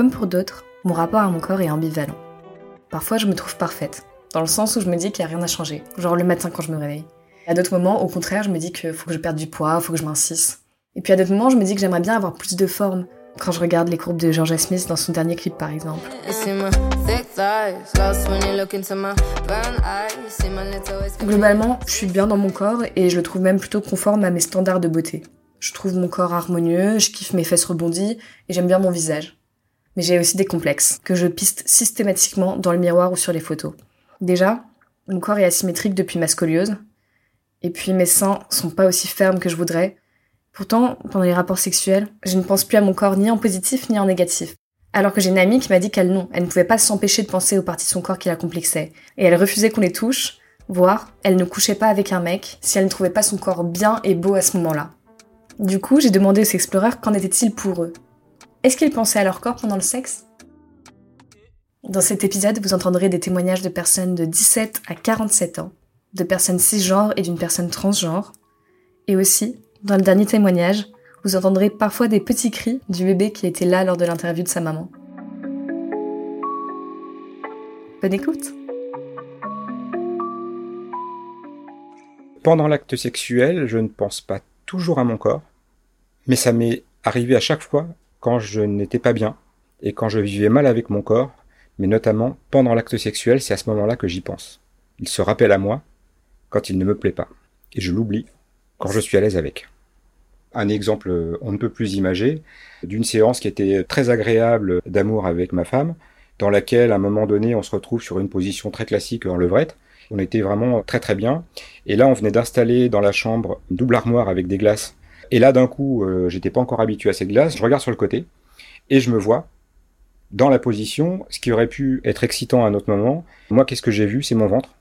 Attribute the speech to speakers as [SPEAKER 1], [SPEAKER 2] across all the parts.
[SPEAKER 1] Comme pour d'autres, mon rapport à mon corps est ambivalent. Parfois, je me trouve parfaite, dans le sens où je me dis qu'il n'y a rien à changer, genre le matin quand je me réveille. À d'autres moments, au contraire, je me dis qu'il faut que je perde du poids, faut que je mincisse. Et puis à d'autres moments, je me dis que j'aimerais bien avoir plus de forme, quand je regarde les courbes de Georgia Smith dans son dernier clip par exemple. Globalement, je suis bien dans mon corps et je le trouve même plutôt conforme à mes standards de beauté. Je trouve mon corps harmonieux, je kiffe mes fesses rebondies et j'aime bien mon visage. Mais j'ai aussi des complexes que je piste systématiquement dans le miroir ou sur les photos. Déjà, mon corps est asymétrique depuis ma scoliose. Et puis mes seins sont pas aussi fermes que je voudrais. Pourtant, pendant les rapports sexuels, je ne pense plus à mon corps ni en positif ni en négatif. Alors que j'ai une amie qui m'a dit qu'elle non, elle ne pouvait pas s'empêcher de penser aux parties de son corps qui la complexaient. Et elle refusait qu'on les touche, voire elle ne couchait pas avec un mec si elle ne trouvait pas son corps bien et beau à ce moment-là. Du coup, j'ai demandé aux exploreurs qu'en était-il pour eux. Est-ce qu'ils pensaient à leur corps pendant le sexe? Dans cet épisode, vous entendrez des témoignages de personnes de 17 à 47 ans, de personnes cisgenres et d'une personne transgenre, et aussi, dans le dernier témoignage, vous entendrez parfois des petits cris du bébé qui était là lors de l'interview de sa maman. Bonne écoute!
[SPEAKER 2] Pendant l'acte sexuel, je ne pense pas toujours à mon corps, mais ça m'est arrivé à chaque fois quand je n'étais pas bien et quand je vivais mal avec mon corps, mais notamment pendant l'acte sexuel, c'est à ce moment-là que j'y pense. Il se rappelle à moi quand il ne me plaît pas, et je l'oublie quand je suis à l'aise avec un exemple euh, on ne peut plus imagé d'une séance qui était très agréable d'amour avec ma femme, dans laquelle à un moment donné on se retrouve sur une position très classique en levrette. On était vraiment très très bien. Et là on venait d'installer dans la chambre une double armoire avec des glaces. Et là d'un coup euh, j'étais pas encore habitué à ces glaces. Je regarde sur le côté et je me vois dans la position, ce qui aurait pu être excitant à un autre moment. Moi qu'est-ce que j'ai vu? C'est mon ventre.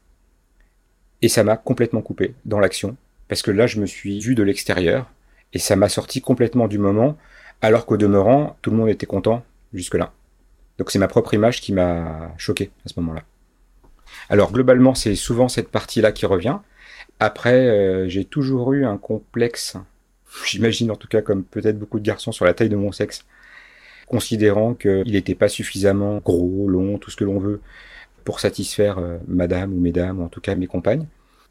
[SPEAKER 2] Et ça m'a complètement coupé dans l'action. Parce que là je me suis vu de l'extérieur et ça m'a sorti complètement du moment, alors qu'au demeurant, tout le monde était content jusque-là. Donc c'est ma propre image qui m'a choqué à ce moment-là. Alors globalement, c'est souvent cette partie-là qui revient. Après, euh, j'ai toujours eu un complexe, j'imagine en tout cas comme peut-être beaucoup de garçons sur la taille de mon sexe, considérant qu'il n'était pas suffisamment gros, long, tout ce que l'on veut, pour satisfaire euh, madame ou mesdames, ou en tout cas mes compagnes.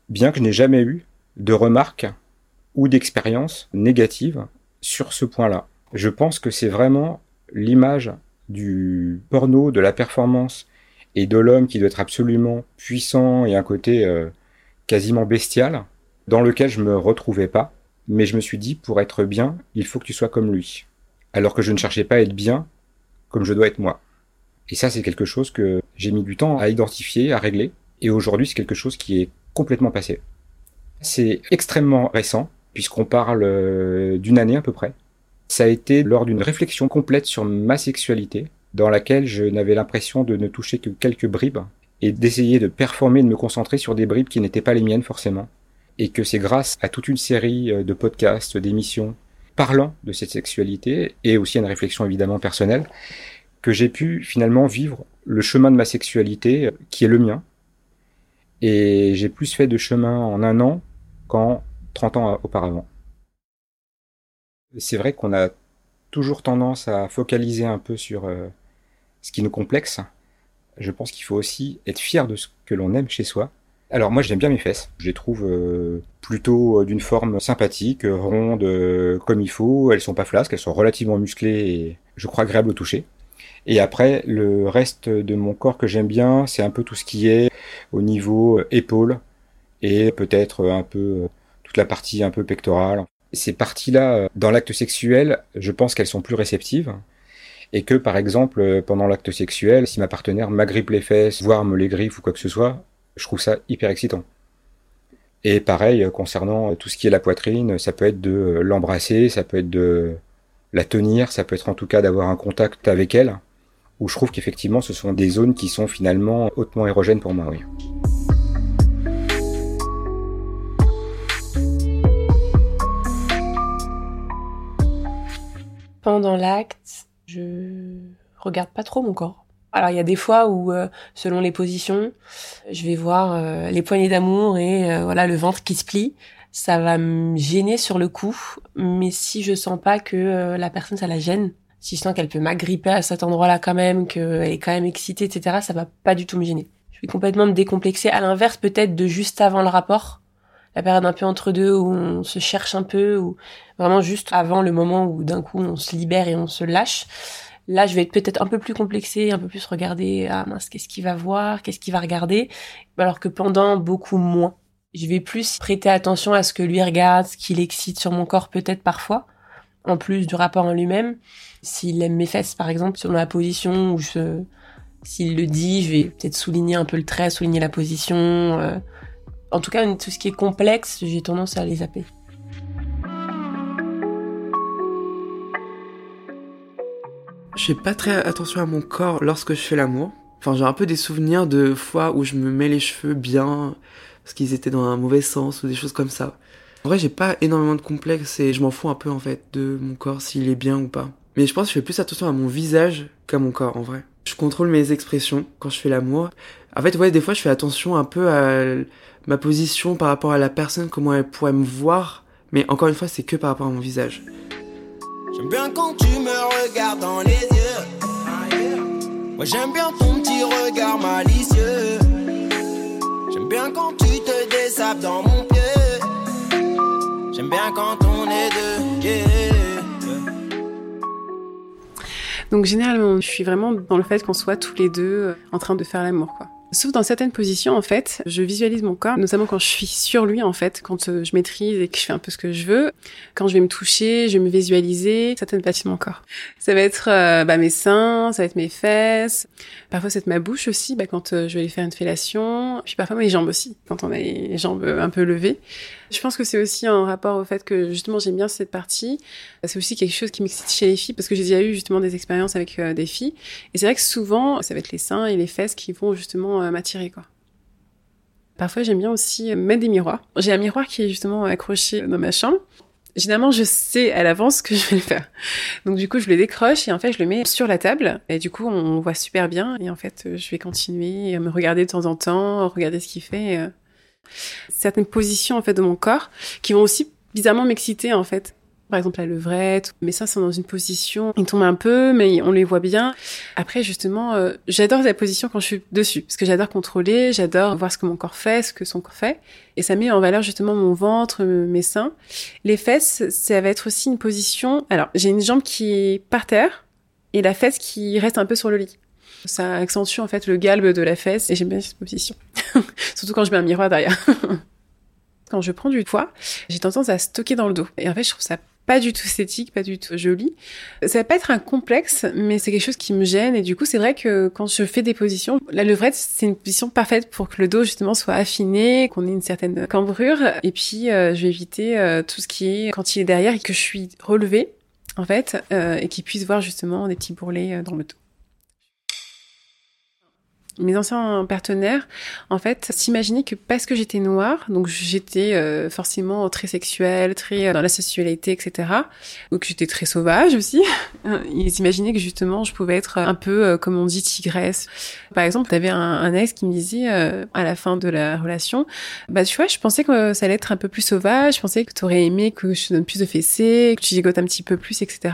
[SPEAKER 2] Bien que je n'ai jamais eu de remarques ou d'expériences négatives sur ce point-là. Je pense que c'est vraiment l'image du porno, de la performance et de l'homme qui doit être absolument puissant et un côté euh, quasiment bestial dans lequel je me retrouvais pas. Mais je me suis dit, pour être bien, il faut que tu sois comme lui. Alors que je ne cherchais pas à être bien comme je dois être moi. Et ça, c'est quelque chose que j'ai mis du temps à identifier, à régler. Et aujourd'hui, c'est quelque chose qui est complètement passé. C'est extrêmement récent puisqu'on parle euh, d'une année à peu près. Ça a été lors d'une réflexion complète sur ma sexualité, dans laquelle je n'avais l'impression de ne toucher que quelques bribes, et d'essayer de performer, de me concentrer sur des bribes qui n'étaient pas les miennes forcément. Et que c'est grâce à toute une série euh, de podcasts, d'émissions, parlant de cette sexualité, et aussi à une réflexion évidemment personnelle, que j'ai pu finalement vivre le chemin de ma sexualité euh, qui est le mien. Et j'ai plus fait de chemin en un an qu'en 30 ans auparavant. C'est vrai qu'on a toujours tendance à focaliser un peu sur euh, ce qui nous complexe. Je pense qu'il faut aussi être fier de ce que l'on aime chez soi. Alors moi j'aime bien mes fesses. Je les trouve euh, plutôt euh, d'une forme sympathique, ronde comme il faut. Elles sont pas flasques, elles sont relativement musclées et je crois agréables au toucher. Et après le reste de mon corps que j'aime bien, c'est un peu tout ce qui est au niveau épaule et peut-être un peu toute la partie un peu pectorale. Ces parties-là, euh, dans l'acte sexuel, je pense qu'elles sont plus réceptives. Et que, par exemple, euh, pendant l'acte sexuel, si ma partenaire m'agrippe les fesses, voire me les griffe ou quoi que ce soit, je trouve ça hyper excitant. Et pareil, euh, concernant tout ce qui est la poitrine, ça peut être de l'embrasser, ça peut être de la tenir, ça peut être en tout cas d'avoir un contact avec elle, où je trouve qu'effectivement ce sont des zones qui sont finalement hautement érogènes pour moi.
[SPEAKER 3] Pendant l'acte, je regarde pas trop mon corps. Alors il y a des fois où, euh, selon les positions, je vais voir euh, les poignées d'amour et euh, voilà le ventre qui se plie. Ça va me gêner sur le coup, mais si je sens pas que la personne ça la gêne, si je sens qu'elle peut m'agripper à cet endroit-là quand même, qu'elle est quand même excitée, etc., ça va pas du tout me gêner. Je vais complètement me décomplexer. À l'inverse, peut-être de juste avant le rapport, la période un peu entre deux où on se cherche un peu, ou vraiment juste avant le moment où d'un coup on se libère et on se lâche. Là, je vais être peut-être un peu plus complexée, un peu plus regarder, ah mince, qu'est-ce qu'il va voir, qu'est-ce qu'il va regarder, alors que pendant beaucoup moins. Je vais plus prêter attention à ce que lui regarde, ce qu'il excite sur mon corps peut-être parfois, en plus du rapport en lui-même. S'il aime mes fesses, par exemple, sur la position je, s'il le dit, je vais peut-être souligner un peu le trait, souligner la position. Euh. En tout cas, tout ce qui est complexe, j'ai tendance à les zapper.
[SPEAKER 4] Je fais pas très attention à mon corps lorsque je fais l'amour. Enfin, j'ai un peu des souvenirs de fois où je me mets les cheveux bien, parce qu'ils étaient dans un mauvais sens ou des choses comme ça. En vrai, j'ai pas énormément de complexes et je m'en fous un peu en fait de mon corps, s'il est bien ou pas. Mais je pense que je fais plus attention à mon visage qu'à mon corps en vrai. Je contrôle mes expressions quand je fais l'amour. En fait, ouais, des fois, je fais attention un peu à ma position par rapport à la personne, comment elle pourrait me voir. Mais encore une fois, c'est que par rapport à mon visage. J'aime bien quand tu me regardes dans les yeux. Moi j'aime bien ton petit regard malicieux. J'aime bien quand tu te désapes dans mon pied. J'aime bien quand on est deux.
[SPEAKER 5] Donc généralement, je suis vraiment dans le fait qu'on soit tous les deux euh, en train de faire l'amour, quoi. Sauf dans certaines positions, en fait, je visualise mon corps, notamment quand je suis sur lui, en fait, quand euh, je maîtrise et que je fais un peu ce que je veux. Quand je vais me toucher, je vais me visualiser certaines parties de mon corps. Ça va être euh, bah, mes seins, ça va être mes fesses. Parfois, c'est ma bouche aussi, bah, quand euh, je vais aller faire une fellation. Puis parfois, mes jambes aussi, quand on a les jambes un peu levées. Je pense que c'est aussi un rapport au fait que justement j'aime bien cette partie. C'est aussi quelque chose qui m'excite chez les filles parce que j'ai déjà eu justement des expériences avec des filles. Et c'est vrai que souvent, ça va être les seins et les fesses qui vont justement euh, m'attirer quoi. Parfois j'aime bien aussi mettre des miroirs. J'ai un miroir qui est justement accroché dans ma chambre. Généralement, je sais à l'avance que je vais le faire. Donc du coup, je le décroche et en fait, je le mets sur la table et du coup, on voit super bien et en fait, je vais continuer à me regarder de temps en temps, regarder ce qu'il fait. Euh. Certaines positions en fait de mon corps qui vont aussi bizarrement m'exciter en fait par exemple la levrette. Mais ça, c'est dans une position, ils tombent un peu, mais on les voit bien. Après, justement, euh, j'adore la position quand je suis dessus, parce que j'adore contrôler, j'adore voir ce que mon corps fait, ce que son corps fait, et ça met en valeur justement mon ventre, mes seins. Les fesses, ça va être aussi une position. Alors, j'ai une jambe qui est par terre et la fesse qui reste un peu sur le lit. Ça accentue en fait le galbe de la fesse et j'aime bien cette position. Surtout quand je mets un miroir derrière. quand je prends du poids, j'ai tendance à stocker dans le dos. Et en fait, je trouve ça pas du tout esthétique, pas du tout joli. Ça va pas être un complexe, mais c'est quelque chose qui me gêne. Et du coup, c'est vrai que quand je fais des positions, la levrette, c'est une position parfaite pour que le dos, justement, soit affiné, qu'on ait une certaine cambrure. Et puis, euh, je vais éviter euh, tout ce qui est quand il est derrière et que je suis relevée, en fait, euh, et qu'il puisse voir, justement, des petits bourrelets dans le dos mes anciens partenaires, en fait, s'imaginaient que parce que j'étais noire, donc j'étais euh, forcément très sexuelle, très euh, dans la sexualité, etc., ou que j'étais très sauvage aussi, ils s'imaginaient que justement je pouvais être un peu, euh, comme on dit, tigresse. Par exemple, t'avais un, un ex qui me disait à la fin de la relation, bah tu vois, je pensais que ça allait être un peu plus sauvage, je pensais que t'aurais aimé que je te donne plus de fessées, que tu gigotes un petit peu plus, etc.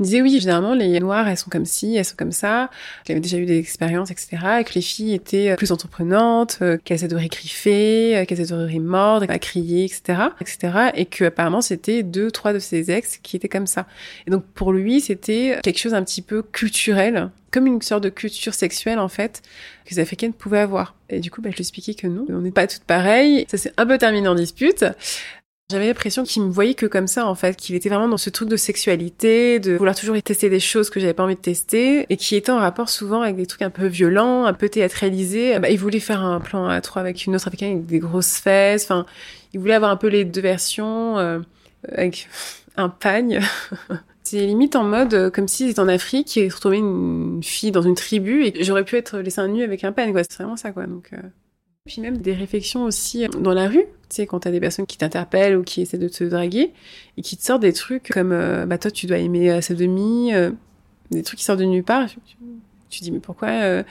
[SPEAKER 5] Il disait oui, généralement les noires elles sont comme ci, elles sont comme ça. Il avait déjà eu des expériences, etc. Et que les filles étaient euh, plus entreprenantes, euh, qu'elles adoreraient griffer, euh, qu'elles adoreraient mordre, à crier, etc., etc. Et que apparemment c'était deux, trois de ses ex qui étaient comme ça. Et donc pour lui c'était quelque chose un petit peu culturel, comme une sorte de culture sexuelle en fait que les Africaines pouvaient avoir. Et du coup, bah, je lui expliquais que non, on n'est pas toutes pareilles. Ça s'est un peu terminé en dispute. J'avais l'impression qu'il me voyait que comme ça, en fait, qu'il était vraiment dans ce truc de sexualité, de vouloir toujours tester des choses que j'avais pas envie de tester, et qui était en rapport souvent avec des trucs un peu violents, un peu théâtralisés. Bah, il voulait faire un plan à trois avec une autre africaine avec des grosses fesses. Enfin, il voulait avoir un peu les deux versions euh, avec un pagne. C'est limite en mode euh, comme s'ils étaient en Afrique et retrouvaient une fille dans une tribu et j'aurais pu être les seins nus avec un pagne, quoi. C'est vraiment ça, quoi. Donc. Euh... Puis même des réflexions aussi euh, dans la rue, tu sais, quand t'as des personnes qui t'interpellent ou qui essaient de te draguer et qui te sortent des trucs comme euh, bah toi tu dois aimer sa demi, euh, des trucs qui sortent de nulle part. Tu dis mais pourquoi euh,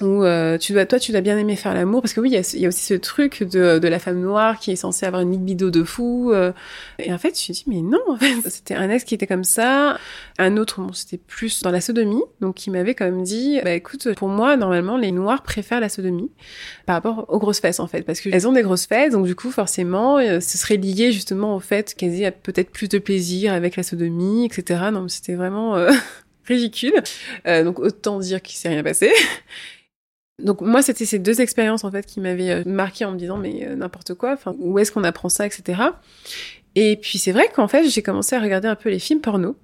[SPEAKER 5] ou euh, tu dois toi tu dois bien aimer faire l'amour? Parce que oui il y a, y a, aussi ce truc de, de la femme noire qui est censée avoir une libido de fou euh, et en fait je me dis mais non en fait. C'était un ex qui était comme ça. Un autre bon c'était plus dans la sodomie. Donc qui m'avait quand même dit bah écoute pour moi normalement les noirs préfèrent la sodomie par rapport aux grosses fesses en fait. Parce que elles ont des grosses fesses donc du coup forcément ce serait lié justement au fait qu'elles aient peut-être plus de plaisir avec la sodomie etc non c'était vraiment ridicule. Euh, donc autant dire qu'il s'est rien passé. Donc moi c'était ces deux expériences en fait qui m'avaient euh, marqué en me disant mais euh, n'importe quoi, où est-ce qu'on apprend ça, etc. Et puis c'est vrai qu'en fait j'ai commencé à regarder un peu les films porno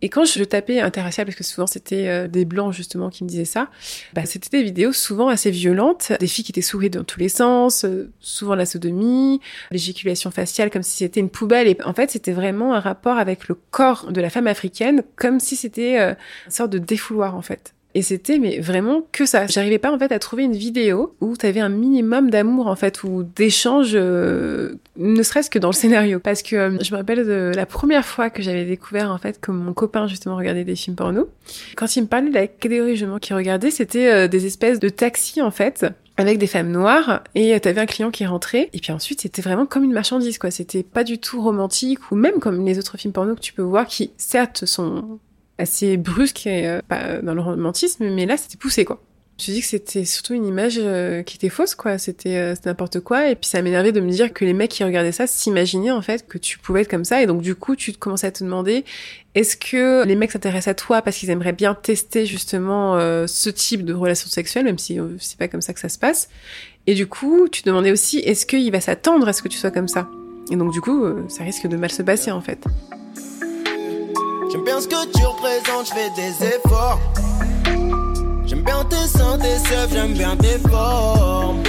[SPEAKER 5] et quand je tapais interracial, parce que souvent c'était euh, des blancs justement qui me disaient ça, bah, c'était des vidéos souvent assez violentes, des filles qui étaient souillées dans tous les sens, euh, souvent la sodomie, l'éjaculation faciale comme si c'était une poubelle. Et en fait, c'était vraiment un rapport avec le corps de la femme africaine, comme si c'était euh, une sorte de défouloir en fait. Et c'était mais vraiment que ça. J'arrivais pas en fait à trouver une vidéo où tu avais un minimum d'amour en fait ou d'échange, euh, ne serait-ce que dans le scénario. Parce que euh, je me rappelle de la première fois que j'avais découvert en fait que mon copain justement regardait des films porno. Quand il me parlait de la catégorie justement qu'il regardait, c'était euh, des espèces de taxis en fait avec des femmes noires et t'avais un client qui rentrait et puis ensuite c'était vraiment comme une marchandise quoi c'était pas du tout romantique ou même comme les autres films porno que tu peux voir qui certes sont assez brusque et euh, pas dans le romantisme, mais là c'était poussé quoi. Je me suis dit que c'était surtout une image euh, qui était fausse quoi, c'était euh, n'importe quoi. Et puis ça m'énervait de me dire que les mecs qui regardaient ça s'imaginaient en fait que tu pouvais être comme ça. Et donc du coup tu commençais à te demander est-ce que les mecs s'intéressent à toi parce qu'ils aimeraient bien tester justement ce type de relation sexuelle même si c'est pas comme ça que ça se passe. Et du coup tu te demandais aussi est-ce qu'il va s'attendre à ce que tu sois comme ça? Et donc du coup ça risque de mal se passer en fait. J'aime bien ce que tu représentes, je fais des efforts. J'aime bien tes seins, tes sèvres, j'aime bien tes formes.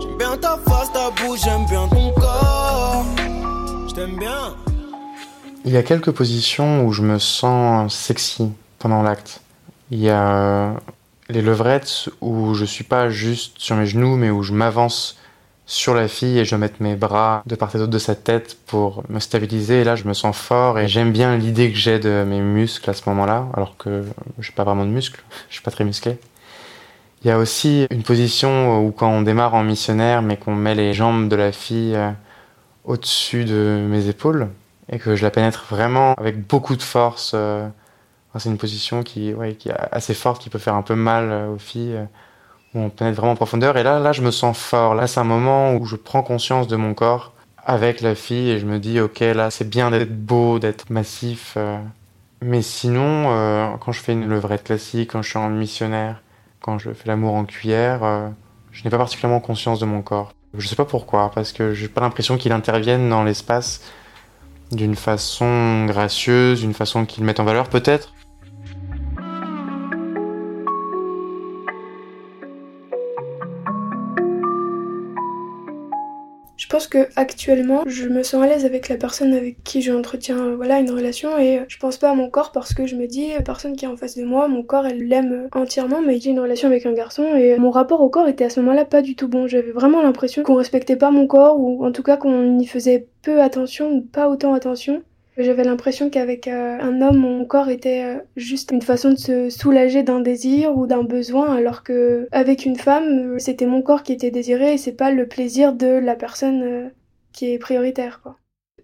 [SPEAKER 5] J'aime bien ta face, ta bouche, j'aime bien ton corps. Je t'aime bien.
[SPEAKER 6] Il y a quelques positions où je me sens sexy pendant l'acte. Il y a les levrettes où je suis pas juste sur mes genoux, mais où je m'avance sur la fille et je vais mettre mes bras de part et d'autre de sa tête pour me stabiliser. Et là, je me sens fort et j'aime bien l'idée que j'ai de mes muscles à ce moment-là, alors que j'ai pas vraiment de muscles, je suis pas très musclé. Il y a aussi une position où quand on démarre en missionnaire, mais qu'on met les jambes de la fille euh, au-dessus de mes épaules et que je la pénètre vraiment avec beaucoup de force. Euh, c'est une position qui, ouais, qui est assez forte, qui peut faire un peu mal euh, aux filles où on pénètre vraiment en profondeur. Et là, là, je me sens fort. Là, c'est un moment où je prends conscience de mon corps avec la fille et je me dis, ok, là, c'est bien d'être beau, d'être massif. Euh. Mais sinon, euh, quand je fais une levrette classique, quand je suis en missionnaire, quand je fais l'amour en cuillère, euh, je n'ai pas particulièrement conscience de mon corps. Je sais pas pourquoi, parce que j'ai pas l'impression qu'il intervienne dans l'espace d'une façon gracieuse, d'une façon qu'il mette en valeur, peut-être.
[SPEAKER 7] Pense que actuellement, je me sens à l'aise avec la personne avec qui j'entretiens euh, voilà une relation et euh, je pense pas à mon corps parce que je me dis la personne qui est en face de moi, mon corps elle l'aime entièrement mais j'ai une relation avec un garçon et mon rapport au corps était à ce moment-là pas du tout bon. J'avais vraiment l'impression qu'on respectait pas mon corps ou en tout cas qu'on y faisait peu attention ou pas autant attention j'avais l'impression qu'avec euh, un homme, mon corps était euh, juste une façon de se soulager d'un désir ou d'un besoin, alors que avec une femme, c'était mon corps qui était désiré et c'est pas le plaisir de la personne euh, qui est prioritaire, quoi.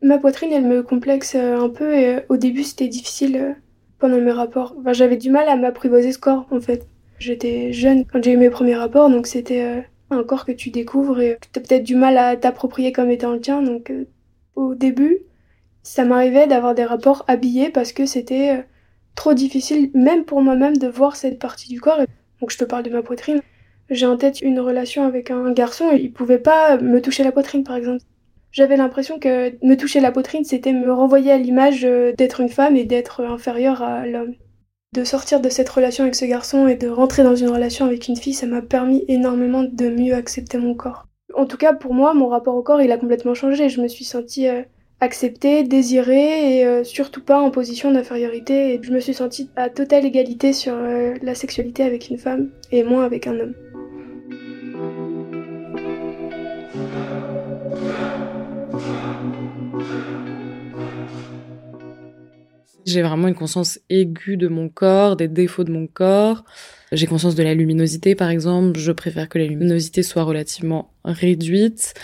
[SPEAKER 7] Ma poitrine, elle me complexe un peu et au début, c'était difficile pendant mes rapports. Enfin, j'avais du mal à m'apprivoiser ce corps, en fait. J'étais jeune quand j'ai eu mes premiers rapports, donc c'était un corps que tu découvres et que t'as peut-être du mal à t'approprier comme étant le tien, donc au début, ça m'arrivait d'avoir des rapports habillés parce que c'était euh, trop difficile, même pour moi-même, de voir cette partie du corps. Donc je te parle de ma poitrine. J'ai en tête une relation avec un garçon et il pouvait pas me toucher la poitrine, par exemple. J'avais l'impression que me toucher la poitrine, c'était me renvoyer à l'image euh, d'être une femme et d'être inférieure à l'homme. De sortir de cette relation avec ce garçon et de rentrer dans une relation avec une fille, ça m'a permis énormément de mieux accepter mon corps. En tout cas, pour moi, mon rapport au corps, il a complètement changé. Je me suis sentie accepter, désirer et euh, surtout pas en position d'infériorité. Je me suis sentie à totale égalité sur euh, la sexualité avec une femme et moins avec un homme.
[SPEAKER 8] J'ai vraiment une conscience aiguë de mon corps, des défauts de mon corps. J'ai conscience de la luminosité, par exemple. Je préfère que la luminosité soit relativement réduite.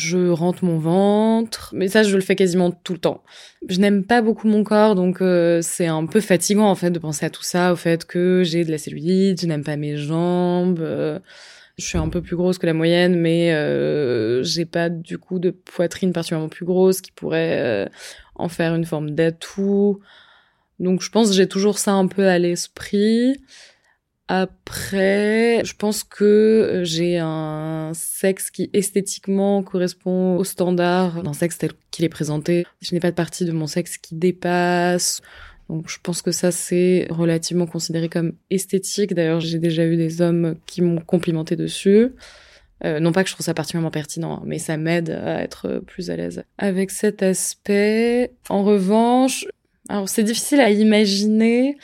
[SPEAKER 8] Je rentre mon ventre, mais ça je le fais quasiment tout le temps. Je n'aime pas beaucoup mon corps, donc euh, c'est un peu fatigant en fait de penser à tout ça, au fait que j'ai de la cellulite, je n'aime pas mes jambes, euh, je suis un peu plus grosse que la moyenne, mais euh, j'ai pas du coup de poitrine particulièrement plus grosse qui pourrait euh, en faire une forme d'atout. Donc je pense que j'ai toujours ça un peu à l'esprit. Après, je pense que j'ai un sexe qui esthétiquement correspond au standard d'un sexe tel qu'il est présenté. Je n'ai pas de partie de mon sexe qui dépasse. Donc je pense que ça c'est relativement considéré comme esthétique. D'ailleurs, j'ai déjà eu des hommes qui m'ont complimenté dessus. Euh, non pas que je trouve ça particulièrement pertinent, hein, mais ça m'aide à être plus à l'aise avec cet aspect. En revanche, alors c'est difficile à imaginer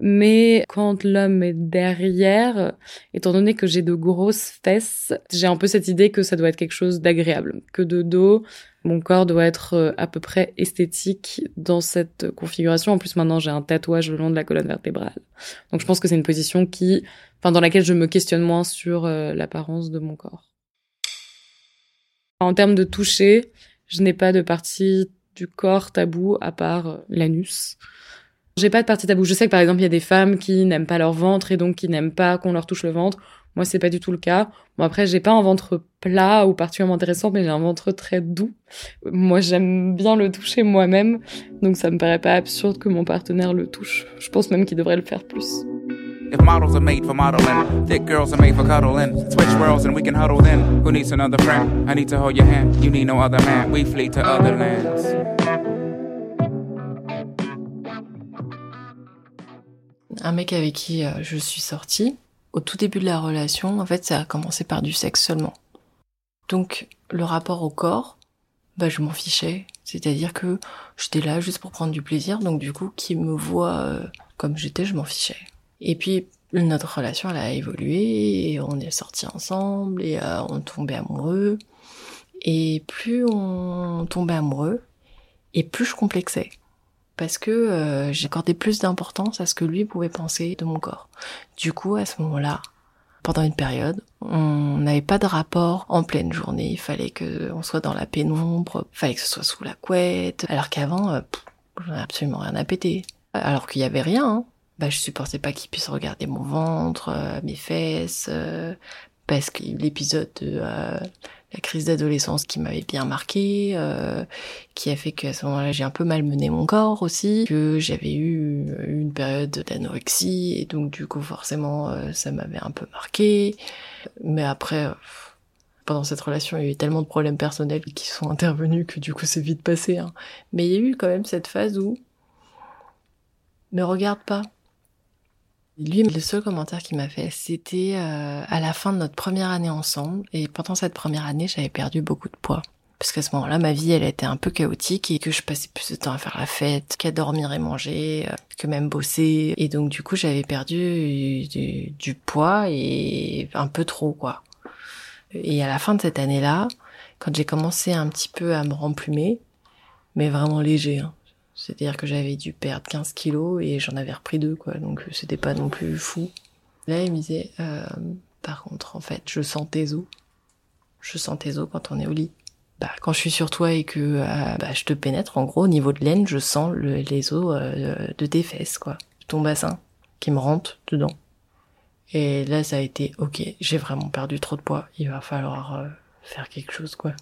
[SPEAKER 8] mais quand l'homme est derrière, étant donné que j'ai de grosses fesses, j'ai un peu cette idée que ça doit être quelque chose d'agréable, que de dos, mon corps doit être euh, à peu près esthétique dans cette configuration. En plus, maintenant, j'ai un tatouage le long de la colonne vertébrale. Donc, je pense que c'est une position qui, enfin, dans laquelle je me questionne moins sur euh, l'apparence de mon corps. En termes de toucher, je n'ai pas de partie du corps tabou à part euh, l'anus. J'ai pas de partie tabou. Je sais que par exemple, il y a des femmes qui n'aiment pas leur ventre et donc qui n'aiment pas qu'on leur touche le ventre. Moi, c'est pas du tout le cas. Bon, après, j'ai pas un ventre plat ou particulièrement intéressant, mais j'ai un ventre très doux. Moi, j'aime bien le toucher moi-même, donc ça me paraît pas absurde que mon partenaire le touche. Je pense même qu'il devrait le faire plus. If models are made for modeling, thick girls are made for cuddling. Switch worlds and we can huddle then. Who needs another friend? I need to hold your hand. You need no other man. We flee to other lands.
[SPEAKER 9] Un mec avec qui euh, je suis sortie, au tout début de la relation, en fait, ça a commencé par du sexe seulement. Donc, le rapport au corps, bah, je m'en fichais. C'est-à-dire que j'étais là juste pour prendre du plaisir, donc du coup, qui me voit euh, comme j'étais, je m'en fichais. Et puis, notre relation, elle a évolué, et on est sortis ensemble, et euh, on tombait amoureux. Et plus on tombait amoureux, et plus je complexais parce que euh, j'accordais plus d'importance à ce que lui pouvait penser de mon corps. Du coup, à ce moment-là, pendant une période, on n'avait pas de rapport en pleine journée. Il fallait que on soit dans la pénombre, il fallait que ce soit sous la couette. Alors qu'avant, euh, j'en ai absolument rien à péter. Alors qu'il y avait rien. Hein. Bah, je supportais pas qu'il puisse regarder mon ventre, euh, mes fesses, euh, parce que l'épisode de euh, la crise d'adolescence qui m'avait bien marqué, euh, qui a fait qu'à ce moment-là j'ai un peu malmené mon corps aussi, que j'avais eu une période d'anorexie et donc du coup forcément euh, ça m'avait un peu marqué. Mais après, pendant cette relation, il y a eu tellement de problèmes personnels qui sont intervenus que du coup c'est vite passé. Hein. Mais il y a eu quand même cette phase où me regarde pas. Lui, le seul commentaire qu'il m'a fait, c'était euh, à la fin de notre première année ensemble. Et pendant cette première année, j'avais perdu beaucoup de poids. Parce qu'à ce moment-là, ma vie, elle était un peu chaotique et que je passais plus de temps à faire la fête qu'à dormir et manger, euh, que même bosser. Et donc, du coup, j'avais perdu du, du, poids et un peu trop, quoi. Et à la fin de cette année-là, quand j'ai commencé un petit peu à me remplumer, mais vraiment léger, hein, c'est-à-dire que j'avais dû perdre 15 kilos et j'en avais repris deux, quoi. Donc euh, c'était pas non plus fou. Là, il me disait, euh, par contre, en fait, je sens tes os. Je sens tes os quand on est au lit. Bah, quand je suis sur toi et que euh, bah, je te pénètre, en gros, au niveau de l'aine, je sens le, les os euh, de tes fesses, quoi. Ton bassin qui me rentre dedans. Et là, ça a été, ok, j'ai vraiment perdu trop de poids. Il va falloir faire quelque chose, quoi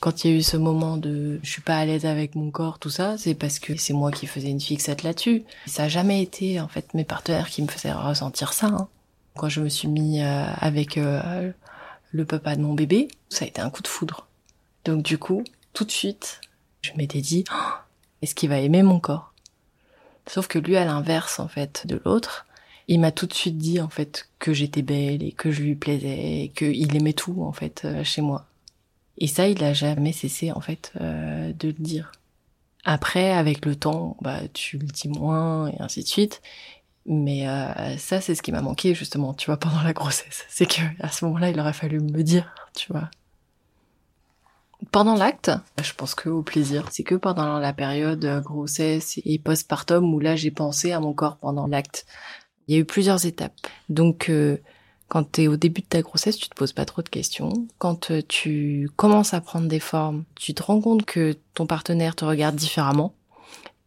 [SPEAKER 9] quand il y a eu ce moment de je suis pas à l'aise avec mon corps, tout ça, c'est parce que c'est moi qui faisais une fixette là-dessus. Ça a jamais été en fait mes partenaires qui me faisaient ressentir ça. Hein. Quand je me suis mis euh, avec euh, le papa de mon bébé, ça a été un coup de foudre. Donc du coup, tout de suite, je m'étais dit oh, est-ce qu'il va aimer mon corps? Sauf que lui, à l'inverse en fait de l'autre, il m'a tout de suite dit en fait que j'étais belle et que je lui plaisais et qu'il aimait tout en fait euh, chez moi. Et ça, il a jamais cessé en fait euh, de le dire. Après, avec le temps, bah tu le dis moins et ainsi de suite. Mais euh, ça, c'est ce qui m'a manqué justement, tu vois, pendant la grossesse. C'est que à ce moment-là, il aurait fallu me dire, tu vois. Pendant l'acte, je pense que au plaisir. C'est que pendant la période euh, grossesse et postpartum où là j'ai pensé à mon corps pendant l'acte. Il y a eu plusieurs étapes. Donc euh, quand tu es au début de ta grossesse, tu te poses pas trop de questions. Quand euh, tu commences à prendre des formes, tu te rends compte que ton partenaire te regarde différemment.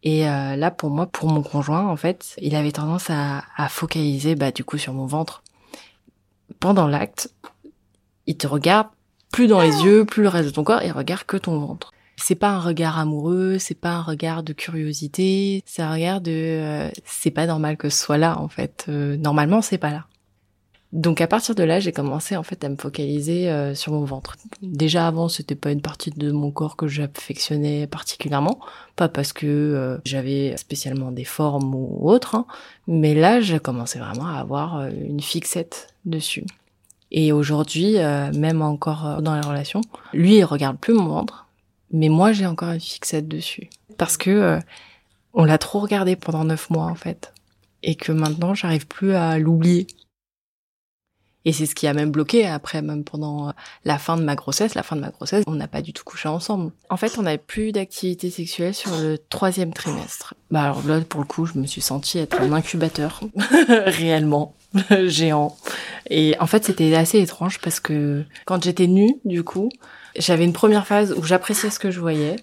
[SPEAKER 9] Et euh, là, pour moi, pour mon conjoint, en fait, il avait tendance à, à focaliser, bah, du coup, sur mon ventre. Pendant l'acte, il te regarde plus dans les yeux, plus le reste de ton corps, il regarde que ton ventre. C'est pas un regard amoureux, c'est pas un regard de curiosité, c'est un regard de euh, c'est pas normal que ce soit là en fait. Euh, normalement, c'est pas là. Donc à partir de là, j'ai commencé en fait à me focaliser euh, sur mon ventre. Déjà avant, c'était pas une partie de mon corps que j'affectionnais particulièrement, pas parce que euh, j'avais spécialement des formes ou autres, hein, mais là, j'ai commencé vraiment à avoir euh, une fixette dessus. Et aujourd'hui, euh, même encore dans les relations, lui, il regarde plus mon ventre, mais moi, j'ai encore une fixette dessus parce que euh, on l'a trop regardé pendant neuf mois en fait, et que maintenant, j'arrive plus à l'oublier. Et c'est ce qui a même bloqué après, même pendant euh, la fin de ma grossesse. La fin de ma grossesse, on n'a pas du tout couché ensemble. En fait, on n'avait plus d'activité sexuelle sur le troisième trimestre. Bah alors là, pour le coup, je me suis sentie être un incubateur, réellement, géant. Et en fait, c'était assez étrange parce que quand j'étais nue, du coup, j'avais une première phase où j'appréciais ce que je voyais.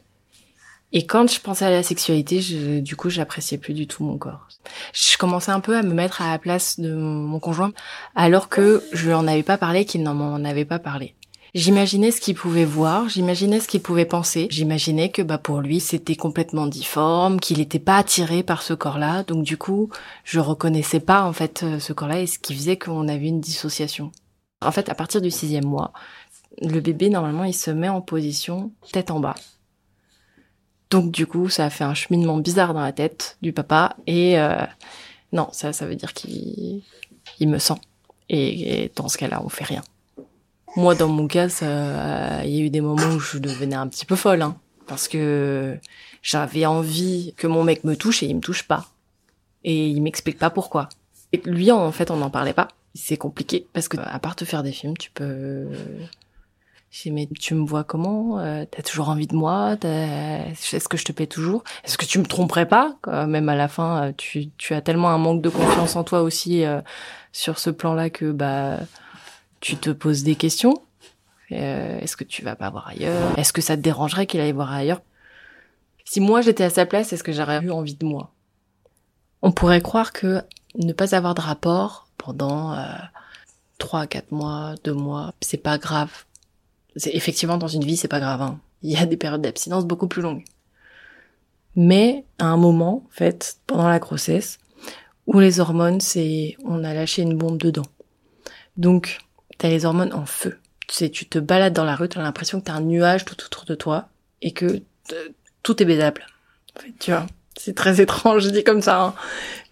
[SPEAKER 9] Et quand je pensais à la sexualité, je, du coup, j'appréciais plus du tout mon corps. Je commençais un peu à me mettre à la place de mon conjoint, alors que je lui en avais pas parlé, qu'il n'en m'en avait pas parlé. J'imaginais ce qu'il pouvait voir, j'imaginais ce qu'il pouvait penser, j'imaginais que bah pour lui c'était complètement difforme, qu'il n'était pas attiré par ce corps-là, donc du coup je reconnaissais pas en fait euh, ce corps-là et ce qui faisait qu'on avait une dissociation. En fait, à partir du sixième mois, le bébé normalement il se met en position tête en bas. Donc du coup, ça a fait un cheminement bizarre dans la tête du papa et euh, non, ça, ça veut dire qu'il il me sent. Et, et dans ce cas-là, on fait rien. Moi, dans mon cas, il y a eu des moments où je devenais un petit peu folle, hein, parce que j'avais envie que mon mec me touche et il me touche pas, et il m'explique pas pourquoi. Et lui, en fait, on n'en parlait pas. C'est compliqué parce que à part te faire des films, tu peux dis, mais tu me vois comment? Euh, T'as toujours envie de moi? Est-ce que je te plais toujours? Est-ce que tu me tromperais pas? Même à la fin, euh, tu, as tellement un manque de confiance en toi aussi euh, sur ce plan-là que bah tu te poses des questions. Est-ce que tu vas pas voir ailleurs? Est-ce que ça te dérangerait qu'il aille voir ailleurs? Si moi j'étais à sa place, est-ce que j'aurais eu envie de moi? On pourrait croire que ne pas avoir de rapport pendant trois, quatre mois, deux mois, c'est pas grave. C'est effectivement dans une vie, c'est pas grave. hein. Il y a des périodes d'abstinence beaucoup plus longues. Mais à un moment, en fait, pendant la grossesse, où les hormones, c'est, on a lâché une bombe dedans. Donc, t'as les hormones en feu. Tu sais, tu te balades dans la rue, t'as l'impression que t'as un nuage tout autour de toi et que tout est baisable. En fait, tu vois, c'est très étrange dit comme ça, hein.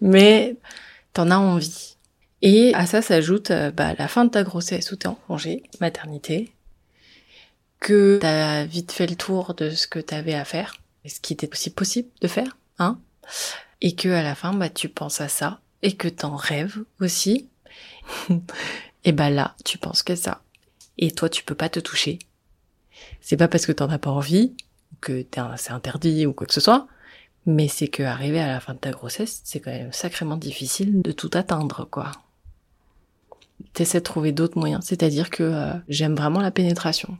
[SPEAKER 9] mais t'en as envie. Et à ça s'ajoute euh, bah, la fin de ta grossesse où t'es en congé, maternité, que t'as vite fait le tour de ce que t'avais à faire, ce qui était aussi possible de faire, hein, et que à la fin, bah, tu penses à ça, et que t'en rêves aussi, et bah là, tu penses que ça. Et toi, tu peux pas te toucher. C'est pas parce que t'en as pas envie, que c'est interdit, ou quoi que ce soit, mais c'est que arrivé à la fin de ta grossesse, c'est quand même sacrément difficile de tout atteindre, quoi. T'essaies de trouver d'autres moyens, c'est-à-dire que euh, j'aime vraiment la pénétration.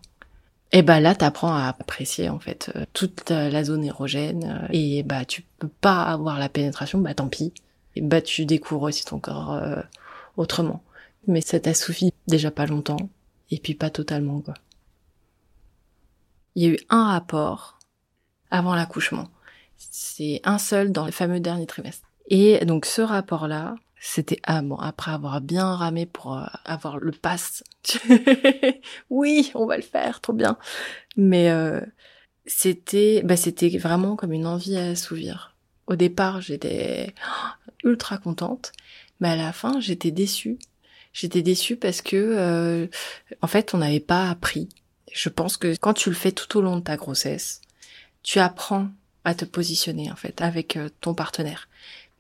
[SPEAKER 9] Et bah là, t'apprends à apprécier en fait euh, toute la zone érogène euh, et bah tu peux pas avoir la pénétration, bah tant pis. Et bah tu découvres aussi ton corps euh, autrement. Mais ça t'assouvit déjà pas longtemps et puis pas totalement quoi. Il y a eu un rapport avant l'accouchement. C'est un seul dans le fameux dernier trimestre. Et donc ce rapport-là, c'était ah bon après avoir bien ramé pour euh, avoir le pass. oui, on va le faire, trop bien. Mais euh, c'était bah c'était vraiment comme une envie à assouvir. Au départ, j'étais ultra contente, mais à la fin, j'étais déçue. J'étais déçue parce que euh, en fait, on n'avait pas appris. Je pense que quand tu le fais tout au long de ta grossesse, tu apprends à te positionner en fait avec euh, ton partenaire.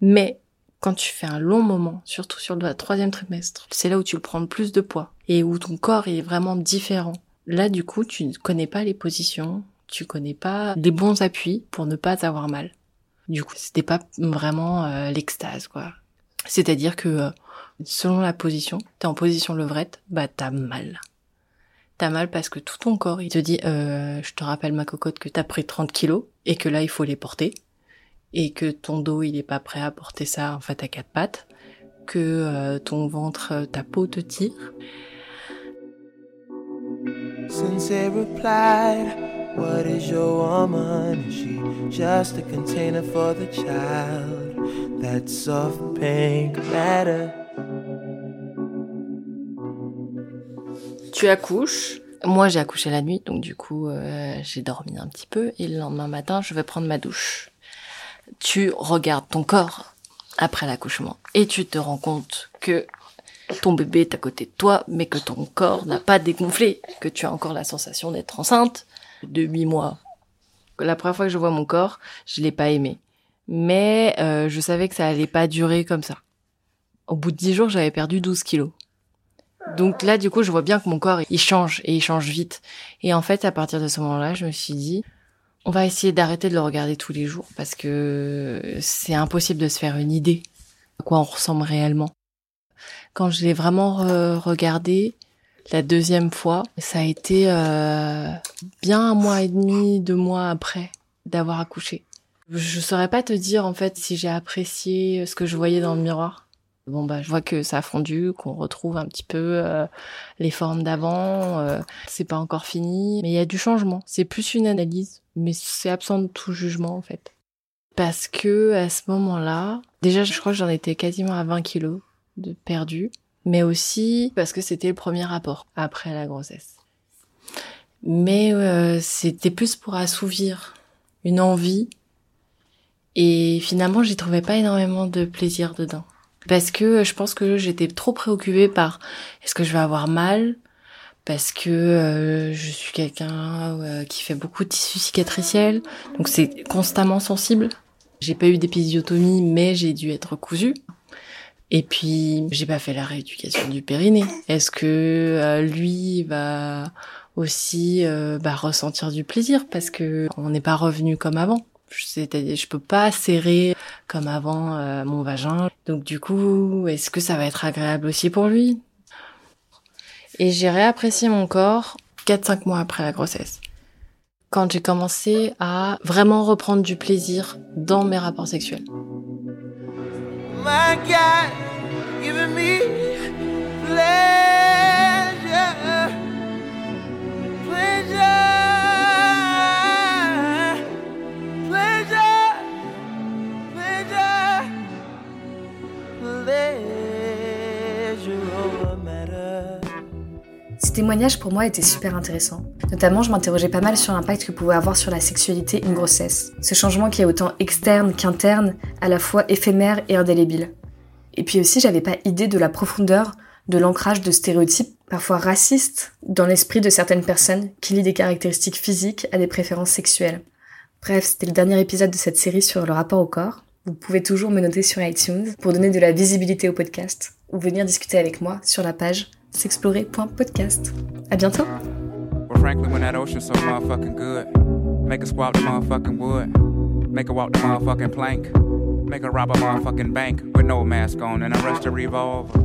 [SPEAKER 9] Mais quand tu fais un long moment, surtout sur le troisième trimestre, c'est là où tu le prends le plus de poids et où ton corps est vraiment différent Là, du coup, tu ne connais pas les positions, tu connais pas les bons appuis pour ne pas avoir mal. Du coup, c'était pas vraiment euh, l'extase, quoi. C'est-à-dire que euh, selon la position, t'es en position levrette, bah t'as mal. T'as mal parce que tout ton corps, il te dit, euh, je te rappelle ma cocotte que t'as pris 30 kilos et que là il faut les porter et que ton dos il est pas prêt à porter ça en fait à quatre pattes, que euh, ton ventre, ta peau te tire.
[SPEAKER 10] Replied, What is your woman? Is she just a container for the child? That soft pink matter.
[SPEAKER 9] Tu accouches. Moi, j'ai accouché la nuit, donc du coup, euh, j'ai dormi un petit peu. Et le lendemain matin, je vais prendre ma douche. Tu regardes ton corps après l'accouchement et tu te rends compte que ton bébé est à côté de toi, mais que ton corps n'a pas dégonflé, que tu as encore la sensation d'être enceinte de huit mois. La première fois que je vois mon corps, je l'ai pas aimé, mais euh, je savais que ça allait pas durer comme ça. Au bout de dix jours, j'avais perdu 12 kilos. Donc là, du coup, je vois bien que mon corps, il change et il change vite. Et en fait, à partir de ce moment-là, je me suis dit, on va essayer d'arrêter de le regarder tous les jours parce que c'est impossible de se faire une idée à quoi on ressemble réellement. Quand je l'ai vraiment regardé la deuxième fois, ça a été euh, bien un mois et demi, deux mois après d'avoir accouché. Je saurais pas te dire en fait si j'ai apprécié ce que je voyais dans le miroir. Bon bah je vois que ça a fondu, qu'on retrouve un petit peu euh, les formes d'avant. Euh, c'est pas encore fini, mais il y a du changement. C'est plus une analyse, mais c'est absent de tout jugement en fait. Parce que à ce moment-là, déjà je crois que j'en étais quasiment à 20 kilos de perdu, mais aussi parce que c'était le premier rapport après la grossesse. Mais euh, c'était plus pour assouvir une envie et finalement j'y trouvais pas énormément de plaisir dedans parce que je pense que j'étais trop préoccupée par est-ce que je vais avoir mal? Parce que euh, je suis quelqu'un euh, qui fait beaucoup de tissu cicatriciel, donc c'est constamment sensible. J'ai pas eu d'épisiotomie, mais j'ai dû être cousue. Et puis j'ai pas fait la rééducation du périnée. Est-ce que euh, lui va aussi bah, ressentir du plaisir? Parce que on n'est pas revenu comme avant c'est-à-dire je peux pas serrer comme avant euh, mon vagin. Donc du coup, est-ce que ça va être agréable aussi pour lui? Et j'ai réapprécié mon corps 4-5 mois après la grossesse. Quand j'ai commencé à vraiment reprendre du plaisir dans mes rapports sexuels.
[SPEAKER 1] Témoignage pour moi était super intéressant. Notamment, je m'interrogeais pas mal sur l'impact que pouvait avoir sur la sexualité une grossesse. Ce changement qui est autant externe qu'interne, à la fois éphémère et indélébile. Et puis aussi, j'avais pas idée de la profondeur de l'ancrage de stéréotypes parfois racistes dans l'esprit de certaines personnes qui lient des caractéristiques physiques à des préférences sexuelles. Bref, c'était le dernier épisode de cette série sur le rapport au corps. Vous pouvez toujours me noter sur iTunes pour donner de la visibilité au podcast ou venir discuter avec moi sur la page s'explorer.podcast. À bientôt. Well, frankly, when that ocean's so motherfucking good, make her squat the motherfucking wood, make her walk the motherfucking plank, make her rob a motherfucking bank with no mask on and arrest a revolver.